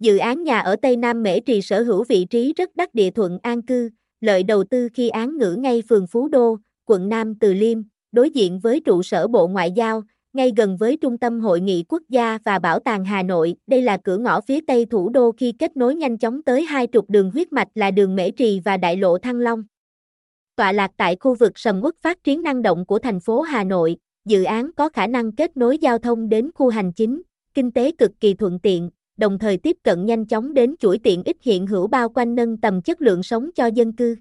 Dự án nhà ở Tây Nam Mễ Trì sở hữu vị trí rất đắc địa thuận an cư, lợi đầu tư khi án ngữ ngay phường Phú Đô, quận Nam Từ Liêm, đối diện với trụ sở Bộ Ngoại giao, ngay gần với Trung tâm Hội nghị Quốc gia và Bảo tàng Hà Nội. Đây là cửa ngõ phía Tây thủ đô khi kết nối nhanh chóng tới hai trục đường huyết mạch là đường Mễ Trì và Đại lộ Thăng Long. Tọa lạc tại khu vực sầm uất phát triển năng động của thành phố Hà Nội, dự án có khả năng kết nối giao thông đến khu hành chính, kinh tế cực kỳ thuận tiện, đồng thời tiếp cận nhanh chóng đến chuỗi tiện ích hiện hữu bao quanh nâng tầm chất lượng sống cho dân cư.